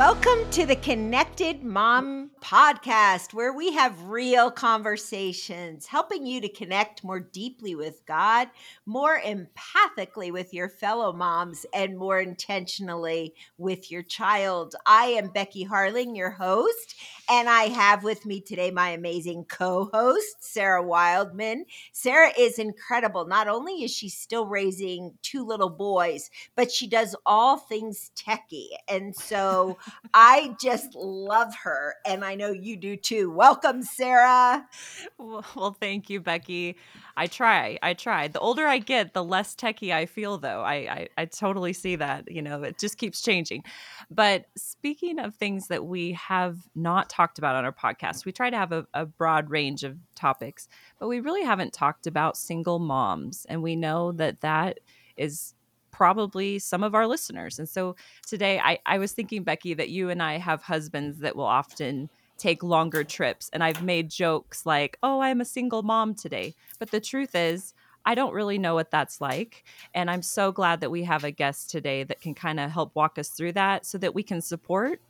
Welcome to the Connected Mom podcast, where we have real conversations, helping you to connect more deeply with God, more empathically with your fellow moms, and more intentionally with your child. I am Becky Harling, your host, and I have with me today my amazing co host, Sarah Wildman. Sarah is incredible. Not only is she still raising two little boys, but she does all things techie. And so I just love her, and I know you do too. Welcome, Sarah. Well, thank you, Becky. I try. I try. The older I get, the less techie I feel, though. I, I, I totally see that. You know, it just keeps changing. But speaking of things that we have not talked about on our podcast, we try to have a, a broad range of topics, but we really haven't talked about single moms. And we know that that is probably some of our listeners. And so today I, I was thinking, Becky, that you and I have husbands that will often take longer trips. And I've made jokes like, oh, I'm a single mom today. But the truth is, I don't really know what that's like. And I'm so glad that we have a guest today that can kind of help walk us through that so that we can support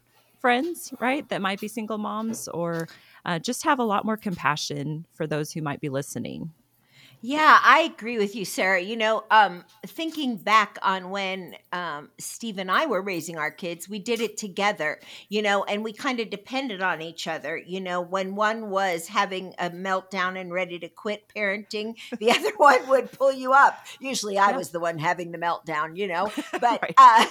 friends, right, that might be single moms or uh, just have a lot more compassion for those who might be listening. Yeah, I agree with you, Sarah. You know, um, thinking back on when um, Steve and I were raising our kids, we did it together, you know, and we kind of depended on each other. You know, when one was having a meltdown and ready to quit parenting, the other one would pull you up. Usually I was the one having the meltdown, you know, but right. uh,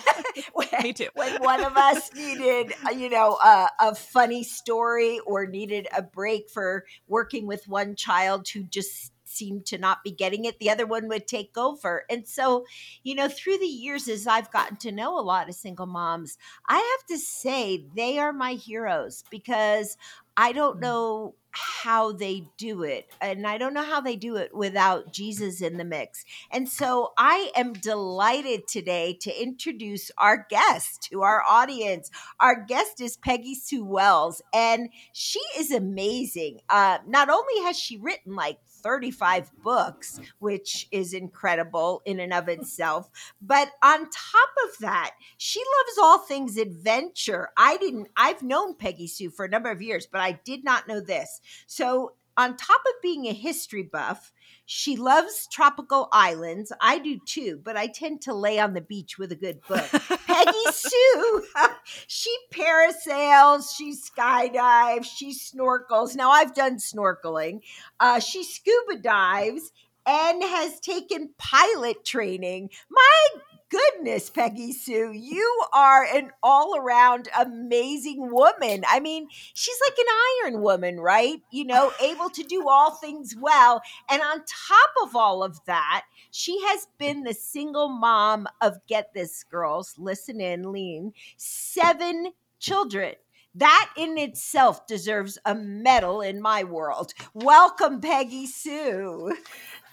when, Me too. when one of us needed, uh, you know, uh, a funny story or needed a break for working with one child who just seemed to not be getting it, the other one would take over. And so, you know, through the years, as I've gotten to know a lot of single moms, I have to say they are my heroes because I don't mm. know how they do it. And I don't know how they do it without Jesus in the mix. And so I am delighted today to introduce our guest to our audience. Our guest is Peggy Sue Wells, and she is amazing. Uh, not only has she written like 35 books, which is incredible in and of itself. But on top of that, she loves all things adventure. I didn't, I've known Peggy Sue for a number of years, but I did not know this. So, on top of being a history buff, she loves tropical islands. I do too, but I tend to lay on the beach with a good book. Peggy Sue, she parasails, she skydives, she snorkels. Now, I've done snorkeling. Uh, she scuba dives and has taken pilot training. My goodness, Peggy Sue, you are an all around amazing woman. I mean, she's like an iron woman, right? You know, able to do all things well. And on top of all of that, she has been the single mom of, get this, girls, listen in, lean, seven children. That in itself deserves a medal in my world. Welcome, Peggy Sue.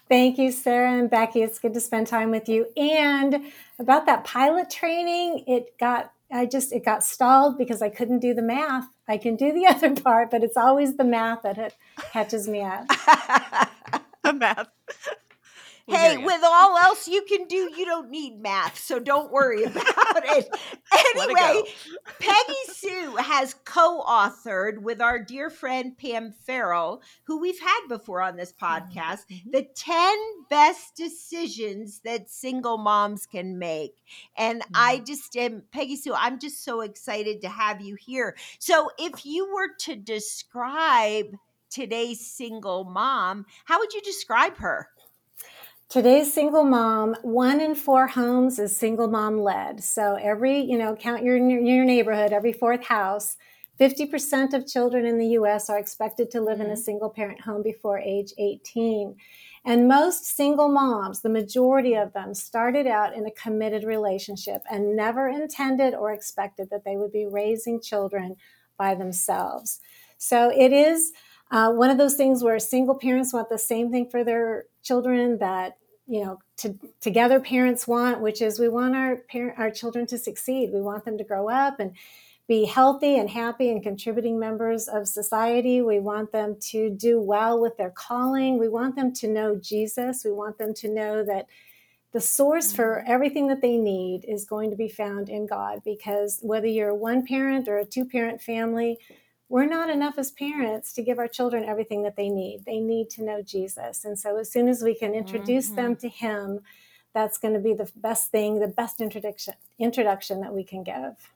Thank you, Sarah and Becky. It's good to spend time with you. And about that pilot training, it got I just it got stalled because I couldn't do the math. I can do the other part, but it's always the math that catches me up. the math hey, with all else you can do, you don't need math, so don't worry about it. Anyway, Peggy Sue has co authored with our dear friend Pam Farrel, who we've had before on this mm-hmm, podcast, mm-hmm. the 10 best decisions that single moms can make. And mm-hmm. I just am, Peggy Sue, I'm just so excited to have you here. So if you were to describe today's single mom, how would you describe her? Today's single mom, one in four homes is single mom led. So every, you know, count your your neighborhood, every fourth house, 50% of children in the US are expected to live in a mm-hmm. single parent home before age 18. And most single moms, the majority of them, started out in a committed relationship and never intended or expected that they would be raising children by themselves. So it is uh, one of those things where single parents want the same thing for their children that you know to, together parents want which is we want our parent our children to succeed. We want them to grow up and be healthy and happy and contributing members of society. We want them to do well with their calling. We want them to know jesus. We want them to know that the source for mm-hmm. everything that they need is going to be found in God because whether you're a one parent or a two parent family, we're not enough as parents to give our children everything that they need. They need to know Jesus. And so as soon as we can introduce mm-hmm. them to him, that's going to be the best thing, the best introduction introduction that we can give.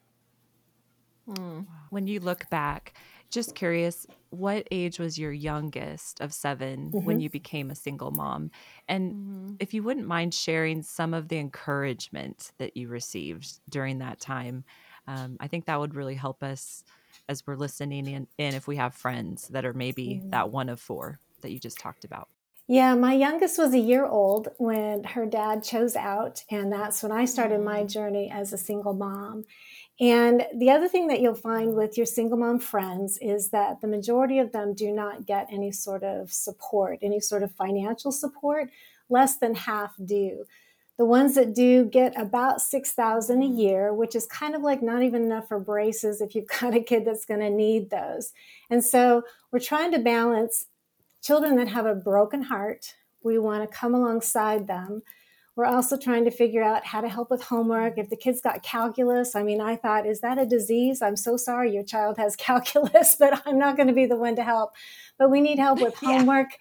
Mm. When you look back, just curious, what age was your youngest of 7 mm-hmm. when you became a single mom? And mm-hmm. if you wouldn't mind sharing some of the encouragement that you received during that time, um, I think that would really help us as we're listening in, in if we have friends that are maybe mm-hmm. that one of four that you just talked about. Yeah, my youngest was a year old when her dad chose out, and that's when I started my mm. journey as a single mom. And the other thing that you'll find with your single mom friends is that the majority of them do not get any sort of support, any sort of financial support. Less than half do. The ones that do get about 6,000 a year, which is kind of like not even enough for braces if you've got a kid that's going to need those. And so we're trying to balance children that have a broken heart. We want to come alongside them we're also trying to figure out how to help with homework. If the kids got calculus, I mean, I thought, is that a disease? I'm so sorry your child has calculus, but I'm not going to be the one to help. But we need help with homework. yeah.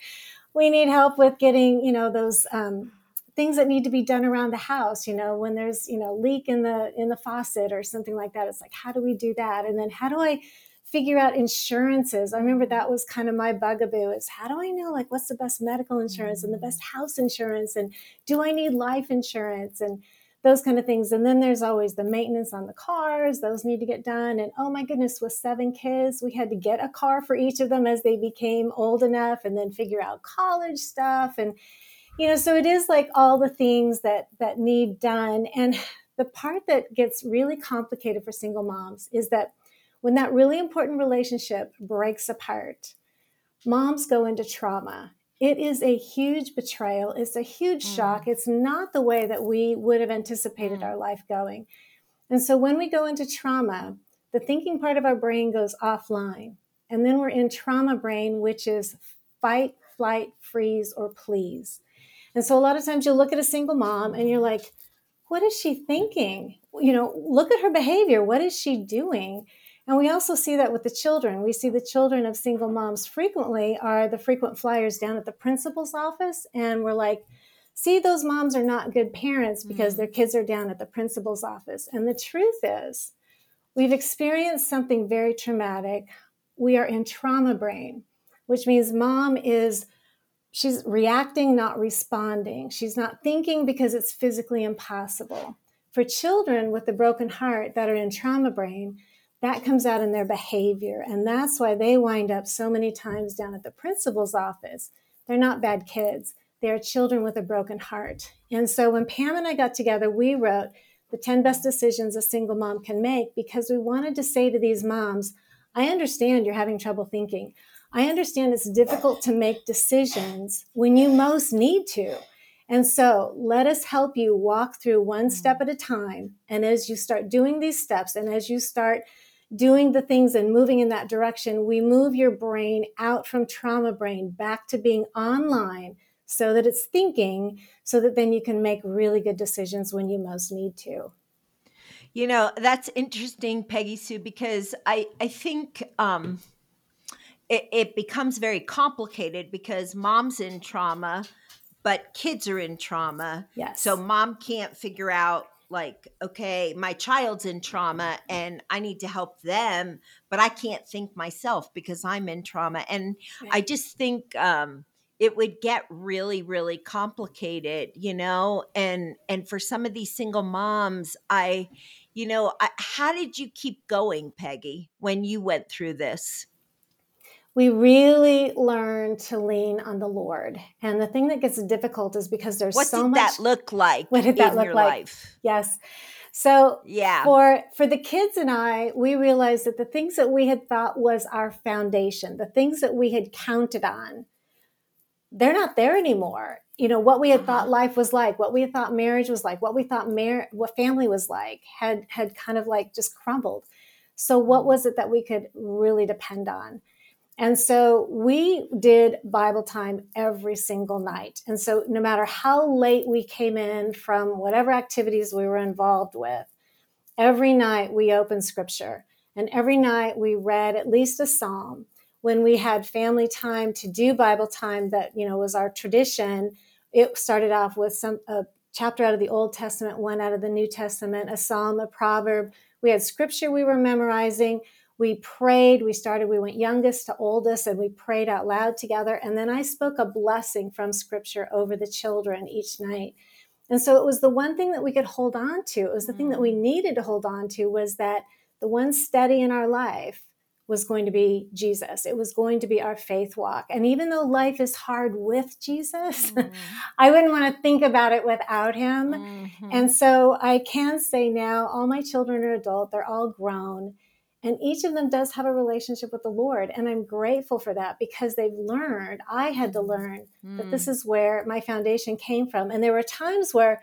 We need help with getting, you know, those um, things that need to be done around the house. You know, when there's, you know, leak in the in the faucet or something like that. It's like, how do we do that? And then how do I figure out insurances. I remember that was kind of my bugaboo is how do I know like what's the best medical insurance and the best mm. house insurance and do I need life insurance and those kind of things. And then there's always the maintenance on the cars, those need to get done. And oh my goodness, with seven kids, we had to get a car for each of them as they became old enough and then figure out college stuff and you know, so it is like all the things that that need done and the part that gets really complicated for single moms is that when that really important relationship breaks apart, moms go into trauma. It is a huge betrayal. It's a huge mm. shock. It's not the way that we would have anticipated mm. our life going. And so when we go into trauma, the thinking part of our brain goes offline. And then we're in trauma brain, which is fight, flight, freeze, or please. And so a lot of times you'll look at a single mom and you're like, what is she thinking? You know, look at her behavior. What is she doing? And we also see that with the children. We see the children of single moms frequently are the frequent flyers down at the principal's office. And we're like, see, those moms are not good parents because mm-hmm. their kids are down at the principal's office. And the truth is, we've experienced something very traumatic. We are in trauma brain, which means mom is she's reacting, not responding. She's not thinking because it's physically impossible. For children with a broken heart that are in trauma brain, that comes out in their behavior. And that's why they wind up so many times down at the principal's office. They're not bad kids, they're children with a broken heart. And so when Pam and I got together, we wrote the 10 best decisions a single mom can make because we wanted to say to these moms, I understand you're having trouble thinking. I understand it's difficult to make decisions when you most need to. And so let us help you walk through one step at a time. And as you start doing these steps and as you start doing the things and moving in that direction, we move your brain out from trauma brain back to being online so that it's thinking, so that then you can make really good decisions when you most need to. You know, that's interesting, Peggy Sue, because I, I think um, it, it becomes very complicated because mom's in trauma, but kids are in trauma. Yes. So mom can't figure out like okay my child's in trauma and i need to help them but i can't think myself because i'm in trauma and right. i just think um it would get really really complicated you know and and for some of these single moms i you know I, how did you keep going peggy when you went through this we really learn to lean on the Lord. And the thing that gets difficult is because there's what so much. What did that look like? What did that look like? Life? Yes. So yeah, for for the kids and I, we realized that the things that we had thought was our foundation, the things that we had counted on, they're not there anymore. You know what we had thought uh-huh. life was like, what we had thought marriage was like, what we thought mar- what family was like, had had kind of like just crumbled. So what was it that we could really depend on? And so we did Bible time every single night. And so no matter how late we came in from whatever activities we were involved with, every night we opened scripture. And every night we read at least a psalm. When we had family time to do Bible time, that you know was our tradition. It started off with some a chapter out of the Old Testament, one out of the New Testament, a psalm, a proverb. We had scripture we were memorizing we prayed we started we went youngest to oldest and we prayed out loud together and then i spoke a blessing from scripture over the children each night and so it was the one thing that we could hold on to it was the mm. thing that we mm. needed to hold on to was that the one steady in our life was going to be jesus it was going to be our faith walk and even though life is hard with jesus mm. i wouldn't want to think about it without him mm-hmm. and so i can say now all my children are adult they're all grown and each of them does have a relationship with the Lord. And I'm grateful for that because they've learned, I had to mm-hmm. learn mm. that this mm. is where my foundation came from. And there were times where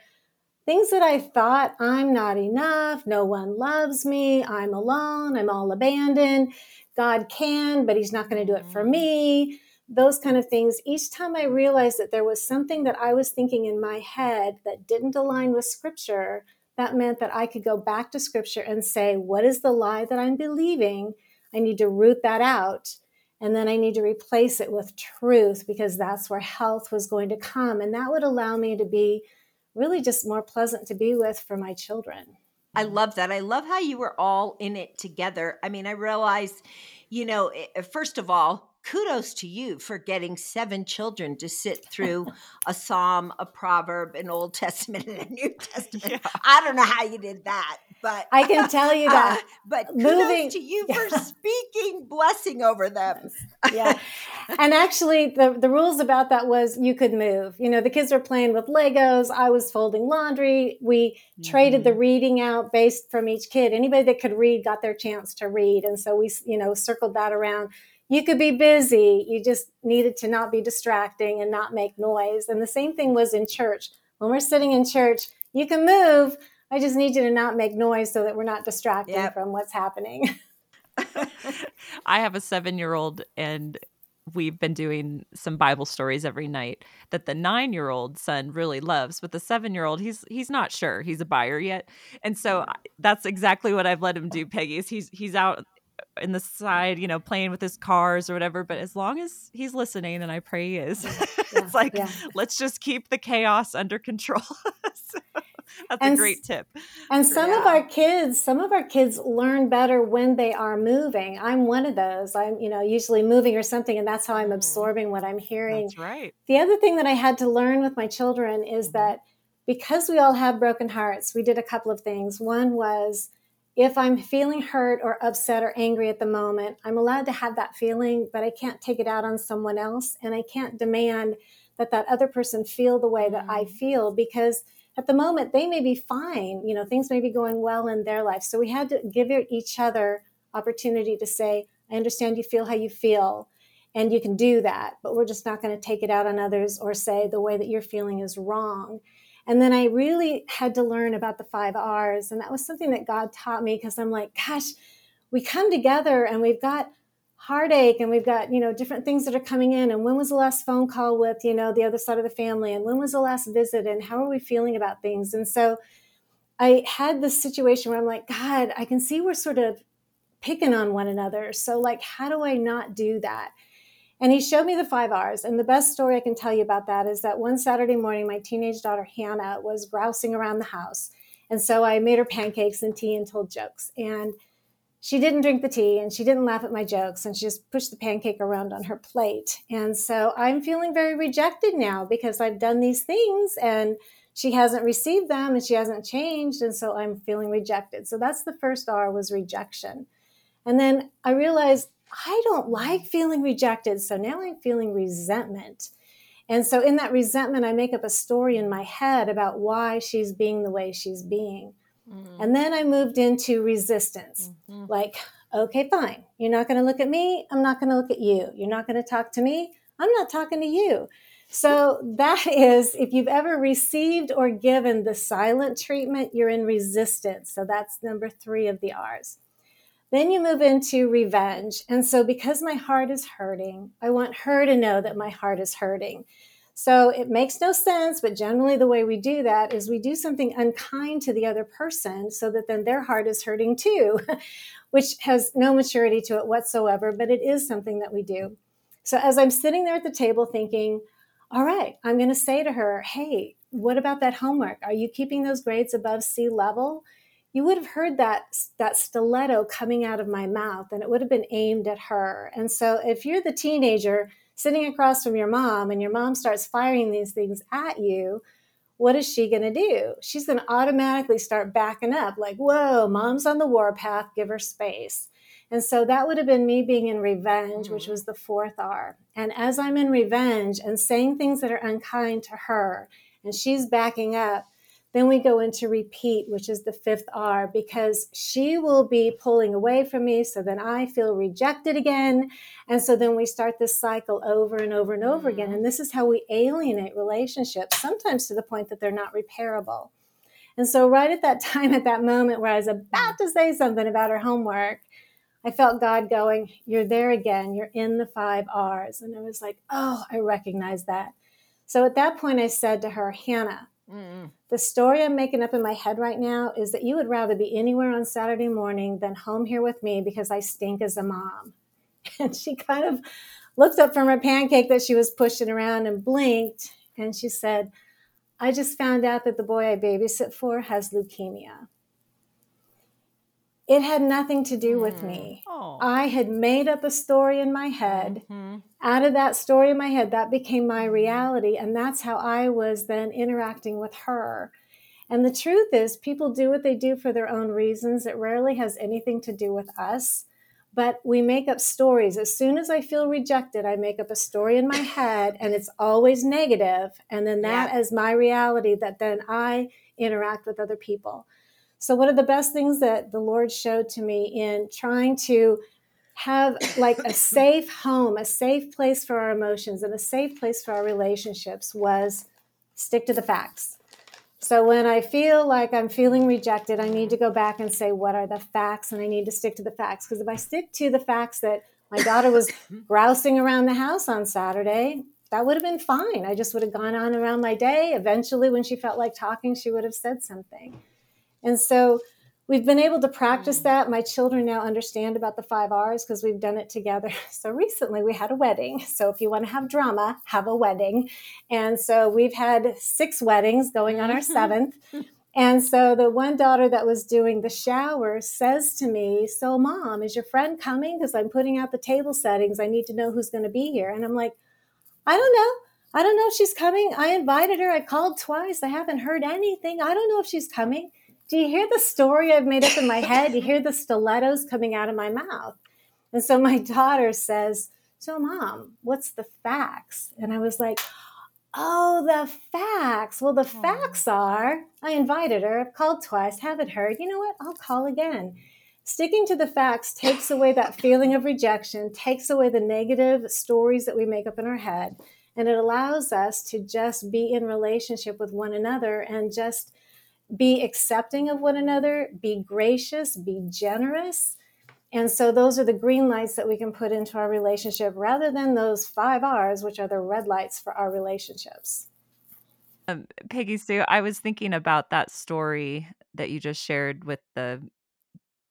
things that I thought, I'm not enough, no one loves me, I'm alone, I'm all abandoned, God can, but He's not going to do it for mm. me. Those kind of things. Each time I realized that there was something that I was thinking in my head that didn't align with scripture, that meant that I could go back to scripture and say, what is the lie that I'm believing? I need to root that out. And then I need to replace it with truth because that's where health was going to come. And that would allow me to be really just more pleasant to be with for my children. I love that. I love how you were all in it together. I mean, I realize, you know, eh, first of all, kudos to you for getting seven children to sit through a psalm, a proverb, an Old Testament, and a New Testament. Yeah. I don't know how you did that, but I can tell you that. Uh, but kudos moving to you for speaking blessing over them. yeah, and actually, the the rules about that was you could move. You know, the kids were playing with Legos. I was folding laundry. We mm-hmm. traded the mm-hmm. reading out based from each kid. Anybody that could read got their chance to read, and so we, you know, circled that around you could be busy. You just needed to not be distracting and not make noise. And the same thing was in church. When we're sitting in church, you can move. I just need you to not make noise so that we're not distracted yep. from what's happening. I have a seven year old, and we've been doing some Bible stories every night that the nine year old son really loves, but the seven year old he's he's not sure he's a buyer yet, and so mm-hmm. that's exactly what I've let him do. Peggy is he's he's out in the side, you know, playing with his cars or whatever. But as long as he's listening, and I pray he is, yeah, it's like yeah. let's just keep the chaos under control. so, that's and, a great tip. And some yeah. of our kids, some of our kids learn better when they are moving. I'm one of those. I'm, you know, usually moving or something, and that's how I'm mm. absorbing what I'm hearing. That's right. The other thing that I had to learn with my children is mm-hmm. that because we all have broken hearts, we did a couple of things. One was if I'm feeling hurt or upset or angry at the moment, I'm allowed to have that feeling, but I can't take it out on someone else. And I can't demand that that other person feel the way that I mm. feel because at the moment they may be fine. You know, things may be going well in their life. So we had to give each other opportunity to say, I understand you feel how you feel. And you can do that, but we're just not going to take it out on others or say the way that you're feeling is wrong. And then I really had to learn about the five R's. And that was something that God taught me because I'm like, gosh, we come together and we've got heartache and we've got, you know, different things that are coming in. And when was the last phone call with, you know, the other side of the family? And when was the last visit? And how are we feeling about things? And so I had this situation where I'm like, God, I can see we're sort of picking on one another. So, like, how do I not do that? And he showed me the five R's. And the best story I can tell you about that is that one Saturday morning, my teenage daughter Hannah was grousing around the house. And so I made her pancakes and tea and told jokes. And she didn't drink the tea and she didn't laugh at my jokes and she just pushed the pancake around on her plate. And so I'm feeling very rejected now because I've done these things and she hasn't received them and she hasn't changed. And so I'm feeling rejected. So that's the first R was rejection. And then I realized I don't like feeling rejected. So now I'm feeling resentment. And so in that resentment, I make up a story in my head about why she's being the way she's being. Mm-hmm. And then I moved into resistance. Mm-hmm. Like, okay, fine. You're not going to look at me. I'm not going to look at you. You're not going to talk to me. I'm not talking to you. So that is, if you've ever received or given the silent treatment, you're in resistance. So that's number three of the R's. Then you move into revenge. And so, because my heart is hurting, I want her to know that my heart is hurting. So, it makes no sense, but generally, the way we do that is we do something unkind to the other person so that then their heart is hurting too, which has no maturity to it whatsoever, but it is something that we do. So, as I'm sitting there at the table thinking, all right, I'm going to say to her, hey, what about that homework? Are you keeping those grades above sea level? You would have heard that that stiletto coming out of my mouth and it would have been aimed at her and so if you're the teenager sitting across from your mom and your mom starts firing these things at you what is she going to do she's going to automatically start backing up like whoa mom's on the warpath give her space and so that would have been me being in revenge, which mm-hmm. was the fourth R. And as I'm in revenge and saying things that are unkind to her, and she's backing up, then we go into repeat, which is the fifth R, because she will be pulling away from me. So then I feel rejected again. And so then we start this cycle over and over and over again. Mm-hmm. And this is how we alienate relationships, sometimes to the point that they're not repairable. And so, right at that time, at that moment where I was about to say something about her homework, I felt God going, You're there again. You're in the five R's. And I was like, Oh, I recognize that. So at that point, I said to her, Hannah, Mm-mm. The story I'm making up in my head right now is that you would rather be anywhere on Saturday morning than home here with me because I stink as a mom. And she kind of looked up from her pancake that she was pushing around and blinked. And she said, I just found out that the boy I babysit for has leukemia. It had nothing to do with me. Oh. I had made up a story in my head. Mm-hmm. Out of that story in my head, that became my reality. And that's how I was then interacting with her. And the truth is, people do what they do for their own reasons. It rarely has anything to do with us. But we make up stories. As soon as I feel rejected, I make up a story in my head, and it's always negative. And then that yeah. is my reality that then I interact with other people. So, one of the best things that the Lord showed to me in trying to have like a safe home, a safe place for our emotions, and a safe place for our relationships was stick to the facts. So when I feel like I'm feeling rejected, I need to go back and say, what are the facts? And I need to stick to the facts. Because if I stick to the facts that my daughter was grousing around the house on Saturday, that would have been fine. I just would have gone on around my day. Eventually, when she felt like talking, she would have said something. And so we've been able to practice mm. that. My children now understand about the five R's because we've done it together. So recently we had a wedding. So if you want to have drama, have a wedding. And so we've had six weddings going on our mm-hmm. seventh. And so the one daughter that was doing the shower says to me, So, mom, is your friend coming? Because I'm putting out the table settings. I need to know who's going to be here. And I'm like, I don't know. I don't know if she's coming. I invited her. I called twice. I haven't heard anything. I don't know if she's coming do you hear the story I've made up in my head? You hear the stilettos coming out of my mouth. And so my daughter says, So, mom, what's the facts? And I was like, Oh, the facts. Well, the facts are I invited her, I've called twice, haven't heard. You know what? I'll call again. Sticking to the facts takes away that feeling of rejection, takes away the negative stories that we make up in our head, and it allows us to just be in relationship with one another and just be accepting of one another, be gracious, be generous. And so those are the green lights that we can put into our relationship rather than those five R's, which are the red lights for our relationships. Um, Peggy Sue, I was thinking about that story that you just shared with the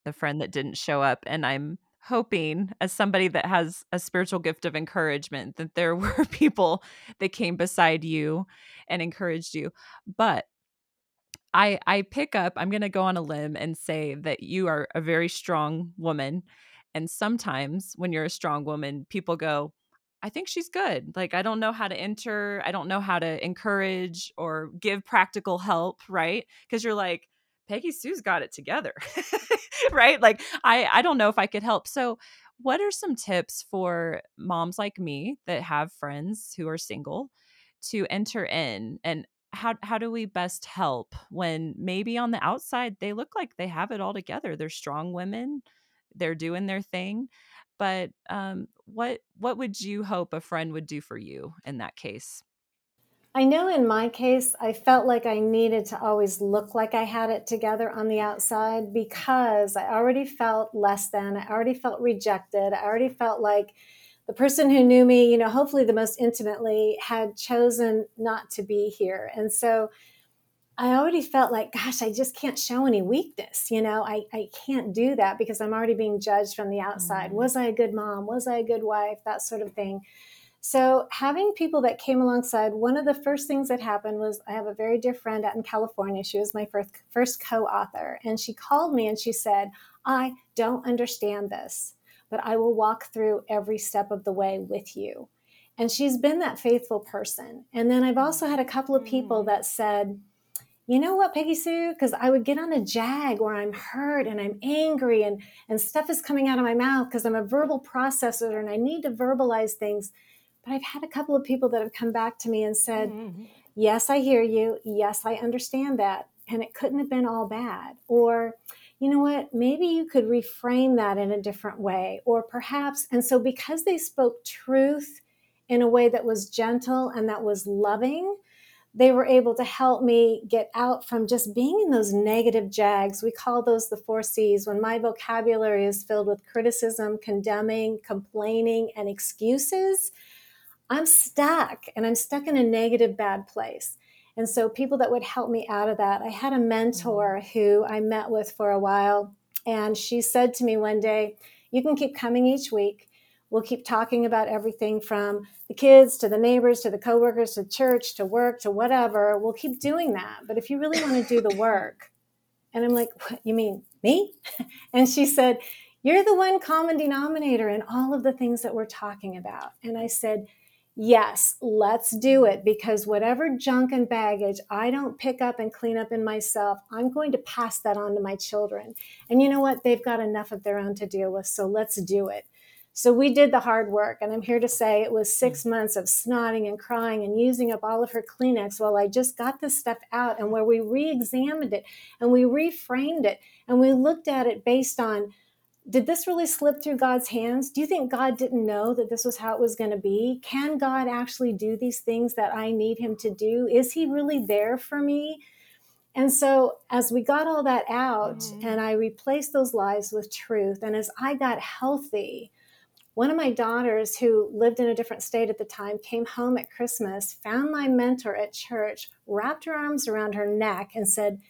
the friend that didn't show up, and I'm hoping, as somebody that has a spiritual gift of encouragement, that there were people that came beside you and encouraged you. But I I pick up, I'm going to go on a limb and say that you are a very strong woman and sometimes when you're a strong woman, people go, I think she's good. Like I don't know how to enter, I don't know how to encourage or give practical help, right? Because you're like Peggy Sue's got it together. right? Like I I don't know if I could help. So what are some tips for moms like me that have friends who are single to enter in and how how do we best help when maybe on the outside they look like they have it all together they're strong women they're doing their thing but um, what what would you hope a friend would do for you in that case? I know in my case, I felt like I needed to always look like I had it together on the outside because I already felt less than, I already felt rejected, I already felt like the person who knew me, you know, hopefully the most intimately, had chosen not to be here. And so I already felt like, gosh, I just can't show any weakness. You know, I, I can't do that because I'm already being judged from the outside. Mm-hmm. Was I a good mom? Was I a good wife? That sort of thing. So, having people that came alongside, one of the first things that happened was I have a very dear friend out in California. She was my first, first co author. And she called me and she said, I don't understand this, but I will walk through every step of the way with you. And she's been that faithful person. And then I've also had a couple of people mm. that said, you know what, Peggy Sue? Because I would get on a jag where I'm hurt and I'm angry and, and stuff is coming out of my mouth because I'm a verbal processor and I need to verbalize things. But I've had a couple of people that have come back to me and said, mm-hmm. Yes, I hear you. Yes, I understand that. And it couldn't have been all bad. Or, you know what, maybe you could reframe that in a different way. Or perhaps, and so because they spoke truth in a way that was gentle and that was loving, they were able to help me get out from just being in those negative jags. We call those the four C's. When my vocabulary is filled with criticism, condemning, complaining, and excuses, I'm stuck and I'm stuck in a negative, bad place. And so, people that would help me out of that, I had a mentor mm-hmm. who I met with for a while, and she said to me one day, You can keep coming each week. We'll keep talking about everything from the kids to the neighbors to the coworkers to church to work to whatever. We'll keep doing that. But if you really want to do the work, and I'm like, What, You mean me? And she said, You're the one common denominator in all of the things that we're talking about. And I said, yes, let's do it because whatever junk and baggage I don't pick up and clean up in myself, I'm going to pass that on to my children. And you know what? They've got enough of their own to deal with. So let's do it. So we did the hard work. And I'm here to say it was six mm. months of snotting and crying and using up all of her Kleenex while I just got this stuff out and where we re examined it and we reframed it and we looked at it based on did this really slip through God's hands? Do you think God didn't know that this was how it was going to be? Can God actually do these things that I need him to do? Is he really there for me? And so, as we got all that out mm-hmm. and I replaced those lies with truth, and as I got healthy, one of my daughters who lived in a different state at the time came home at Christmas, found my mentor at church, wrapped her arms around her neck, and said,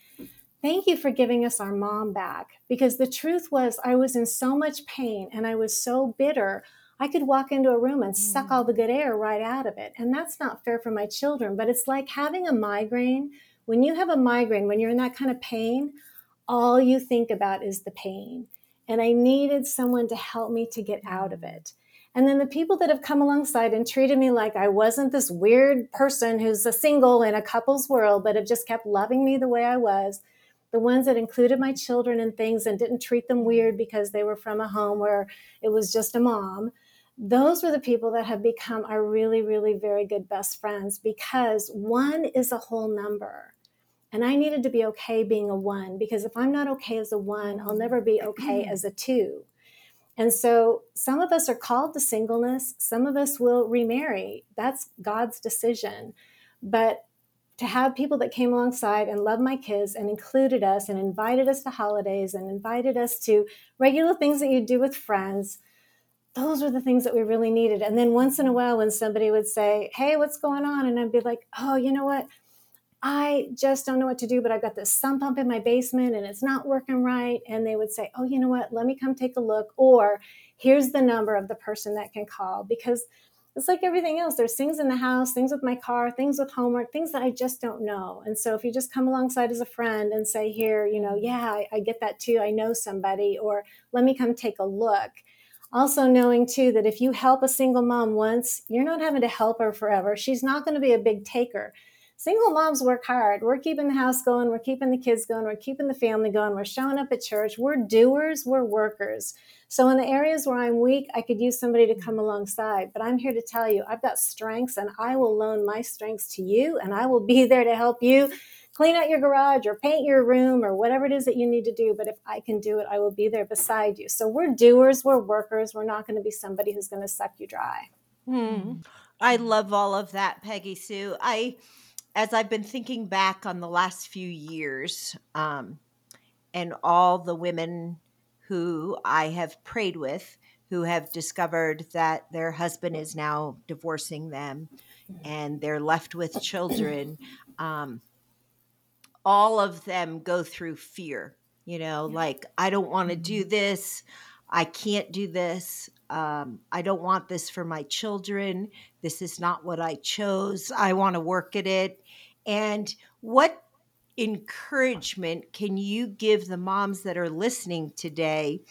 Thank you for giving us our mom back. Because the truth was, I was in so much pain and I was so bitter. I could walk into a room and suck mm. all the good air right out of it. And that's not fair for my children. But it's like having a migraine. When you have a migraine, when you're in that kind of pain, all you think about is the pain. And I needed someone to help me to get out of it. And then the people that have come alongside and treated me like I wasn't this weird person who's a single in a couple's world, but have just kept loving me the way I was the ones that included my children and things and didn't treat them weird because they were from a home where it was just a mom those were the people that have become our really really very good best friends because one is a whole number. And i needed to be okay being a one because if i'm not okay as a one i'll never be okay mm-hmm. as a two. And so some of us are called to singleness. Some of us will remarry. That's god's decision. But to have people that came alongside and loved my kids and included us and invited us to holidays and invited us to regular things that you do with friends those were the things that we really needed. And then once in a while when somebody would say hey what's going on? and i'd be like oh you know what? I just don't know what to do but i've got this sump pump in my basement and it's not working right. And they would say oh you know what? Let me come take a look. Or here's the number of the person that can call. Because it's like everything else. There's things in the house, things with my car, things with homework, things that I just don't know. And so if you just come alongside as a friend and say, here, you know, yeah, I, I get that too. I know somebody, or let me come take a look. Also, knowing too that if you help a single mom once, you're not having to help her forever. She's not going to be a big taker single moms work hard. We're keeping the house going, we're keeping the kids going, we're keeping the family going, we're showing up at church. We're doers, we're workers. So, in the areas where I'm weak, I could use somebody to come alongside. But I'm here to tell you, I've got strengths and I will loan my strengths to you and I will be there to help you clean out your garage or paint your room or whatever it is that you need to do. But if I can do it, I will be there beside you. So, we're doers, we're workers. We're not going to be somebody who's going to suck you dry. Hmm. I love all of that, Peggy Sue. I, as I've been thinking back on the last few years, um, and all the women who I have prayed with who have discovered that their husband is now divorcing them and they're left with children. Um, all of them go through fear, you know, like, I don't want to do mm-hmm. this. I can't do this. Um, I don't want this for my children. This is not what I chose. I want to work at it. And what encouragement can you give the moms that are listening today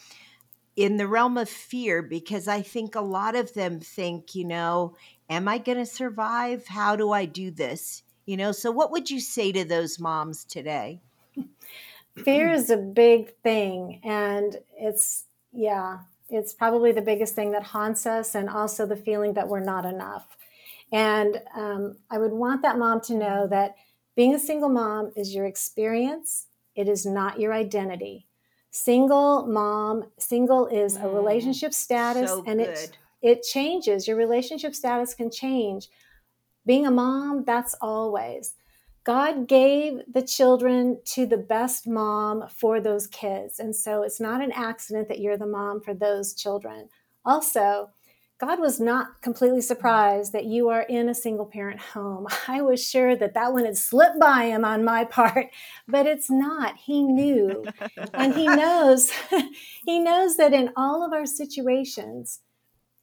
in the realm of fear? Because I think a lot of them think, you know, am I going to survive? How do I do this? You know, so what would you say to those moms today? Fear is a big thing. And it's, yeah, it's probably the biggest thing that haunts us, and also the feeling that we're not enough. And um, I would want that mom to know that being a single mom is your experience, it is not your identity. Single mom, single is a mm, relationship status so and it it changes. Your relationship status can change. Being a mom, that's always. God gave the children to the best mom for those kids. And so it's not an accident that you're the mom for those children. Also, God was not completely surprised that you are in a single parent home. I was sure that that one had slipped by him on my part, but it's not. He knew. and he knows he knows that in all of our situations,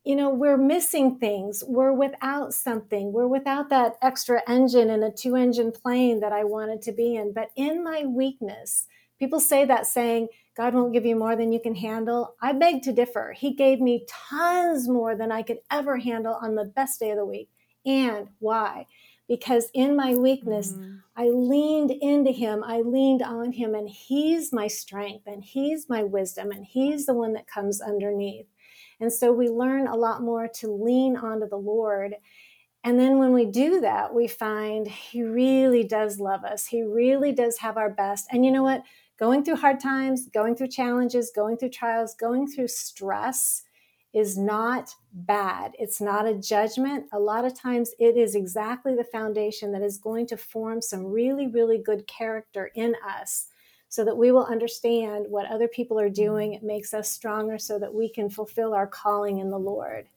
you know, we're missing things. We're without something. We're without that extra engine in a two engine plane that I wanted to be in. But in my weakness, people say that saying, God won't give you more than you can handle. I beg to differ. He gave me tons more than I could ever handle on the best day of the week. And why? Because in my weakness, mm-hmm. I leaned into him. I leaned on him, and he's my strength, and he's my wisdom, and he's the one that comes underneath. And so we learn a lot more to lean onto the Lord. And then when we do that, we find He really does love us. He really does have our best. And you know what? Going through hard times, going through challenges, going through trials, going through stress is not bad. It's not a judgment. A lot of times it is exactly the foundation that is going to form some really, really good character in us so that we will understand what other people are doing. It makes us stronger so that we can fulfill our calling in the Lord.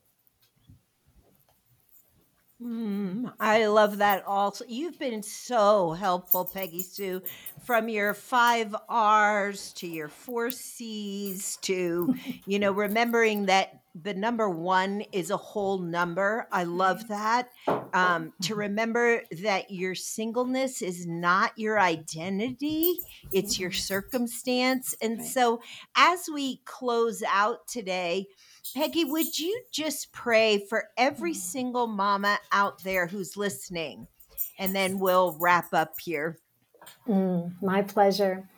Mm, I love that also. You've been so helpful, Peggy Sue, from your five R's to your four C's to, you know, remembering that the number one is a whole number. I love that. Um, to remember that your singleness is not your identity, it's your circumstance. And so, as we close out today, Peggy, would you just pray for every single mama out there who's listening? And then we'll wrap up here. Mm, my pleasure.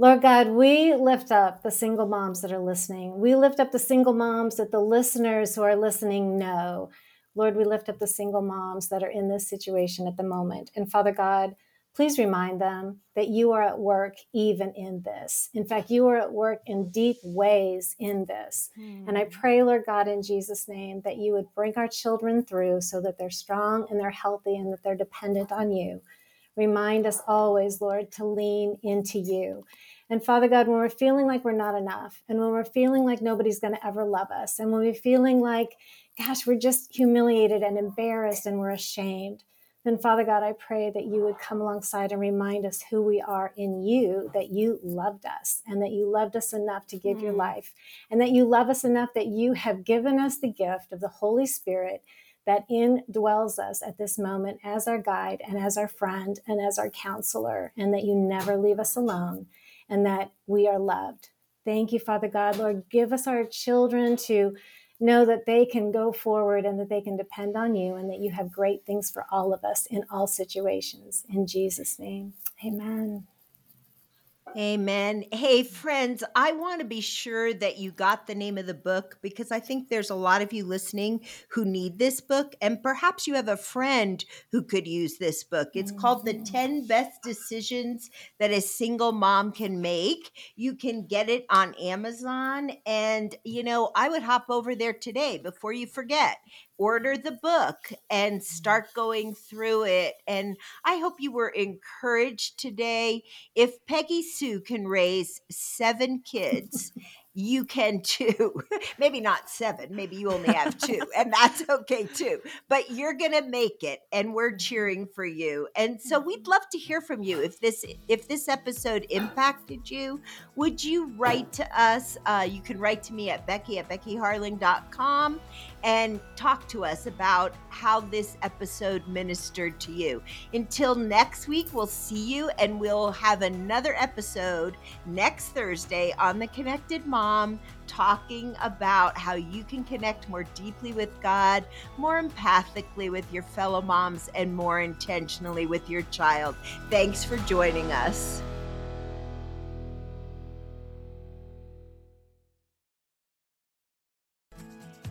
Lord God, we lift up the single moms that are listening. We lift up the single moms that the listeners who are listening know. Lord, we lift up the single moms that are in this situation at the moment. And Father God, please remind them that you are at work even in this. In fact, you are at work in deep ways in this. Mm. And I hmm. pray, Lord God, in Jesus' name, that you would bring our children through so that they're strong and they're healthy and that they're dependent on you. Remind us always, Lord, to lean into you. And Father God, when we're feeling like we're not enough, and when we're feeling like nobody's going to ever love us, and when we're feeling like, gosh, we're just humiliated and embarrassed and we're ashamed, then Father God, I pray that you would come alongside and remind us who we are in you, that you loved us and that you loved us enough to give mm. your life, and that you love us enough that you have given us the gift of the Holy Spirit that indwells us at this moment as our guide and as our friend and as our counselor, and that you never leave us alone and that we are loved. Thank you, Father God. Lord, give us our children to know that they can go forward and that they can depend on you and that you have great things for all of us in all situations. In Jesus' name, amen. Amen. Hey, friends, I want to be sure that you got the name of the book because I think there's a lot of you listening who need this book, and perhaps you have a friend who could use this book. It's mm-hmm. called The mm-hmm. 10 Best Decisions That a Single Mom Can Make. You can get it on Amazon. And, you know, I would hop over there today before you forget order the book and start going through it. And I hope you were encouraged today. If Peggy Sue can raise seven kids, you can too. maybe not seven, maybe you only have two, and that's okay too. But you're going to make it and we're cheering for you. And so we'd love to hear from you. If this if this episode impacted you, would you write to us? Uh, you can write to me at Becky at BeckyHarling.com and talk to us about how this episode ministered to you. Until next week, we'll see you and we'll have another episode next Thursday on The Connected Mom talking about how you can connect more deeply with God, more empathically with your fellow moms, and more intentionally with your child. Thanks for joining us.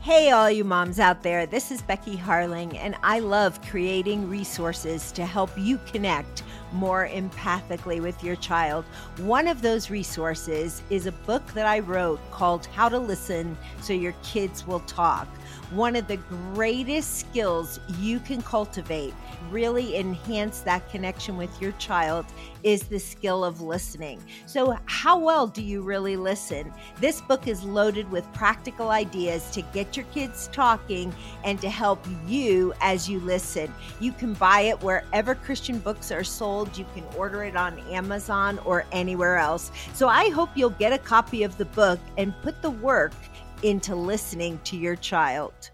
Hey, all you moms out there, this is Becky Harling, and I love creating resources to help you connect more empathically with your child. One of those resources is a book that I wrote called How to Listen So Your Kids Will Talk one of the greatest skills you can cultivate, really enhance that connection with your child, is the skill of listening. So, how well do you really listen? This book is loaded with practical ideas to get your kids talking and to help you as you listen. You can buy it wherever Christian books are sold, you can order it on Amazon or anywhere else. So, I hope you'll get a copy of the book and put the work into listening to your child.